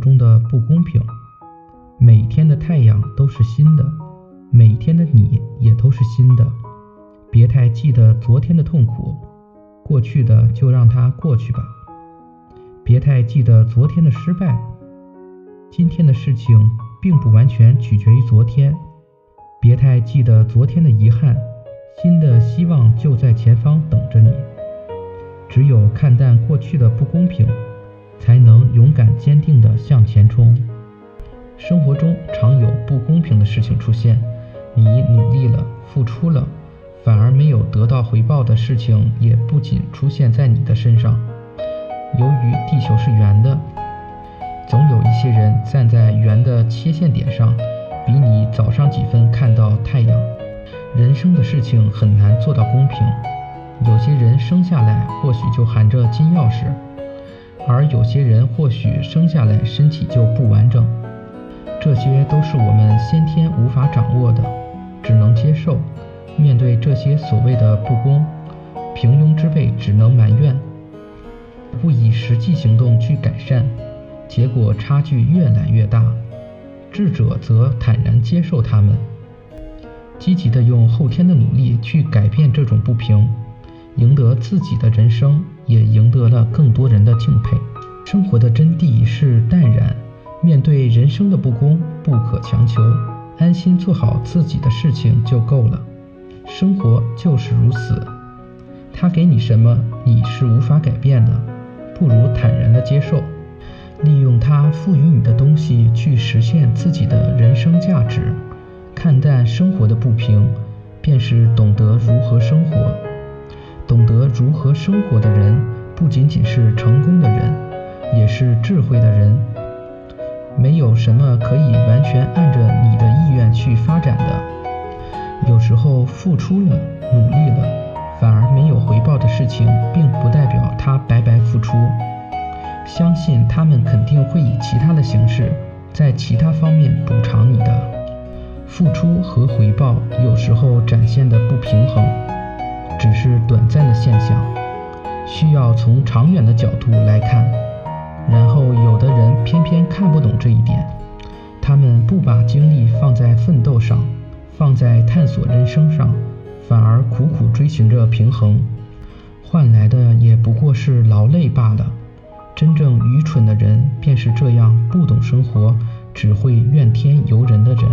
中的不公平。每天的太阳都是新的，每天的你也都是新的。别太记得昨天的痛苦，过去的就让它过去吧。别太记得昨天的失败，今天的事情并不完全取决于昨天。别太记得昨天的遗憾，新的希望就在前方等着你。只有看淡过去的不公平，才能勇敢坚定地向前冲。生活中常有不公平的事情出现，你努力了，付出了，反而没有得到回报的事情，也不仅出现在你的身上。由于地球是圆的，总有一些人站在圆的切线点上。比你早上几分看到太阳。人生的事情很难做到公平。有些人生下来或许就含着金钥匙，而有些人或许生下来身体就不完整。这些都是我们先天无法掌握的，只能接受。面对这些所谓的不公，平庸之辈只能埋怨，不以实际行动去改善，结果差距越来越大。智者则坦然接受他们，积极的用后天的努力去改变这种不平，赢得自己的人生，也赢得更多人的敬佩。生活的真谛是淡然，面对人生的不公，不可强求，安心做好自己的事情就够了。生活就是如此，他给你什么，你是无法改变的，不如坦然的接受。利用它赋予你的东西去实现自己的人生价值，看淡生活的不平，便是懂得如何生活。懂得如何生活的人，不仅仅是成功的人，也是智慧的人。没有什么可以完全按着你的意愿去发展的。有时候付出了，努力了，反而没有回报的事情，并不代表他白白付出。相信他们肯定会以其他的形式，在其他方面补偿你的付出和回报。有时候展现的不平衡，只是短暂的现象，需要从长远的角度来看。然后有的人偏偏看不懂这一点，他们不把精力放在奋斗上，放在探索人生上，反而苦苦追寻着平衡，换来的也不过是劳累罢了。真正愚蠢的人，便是这样不懂生活，只会怨天尤人的人。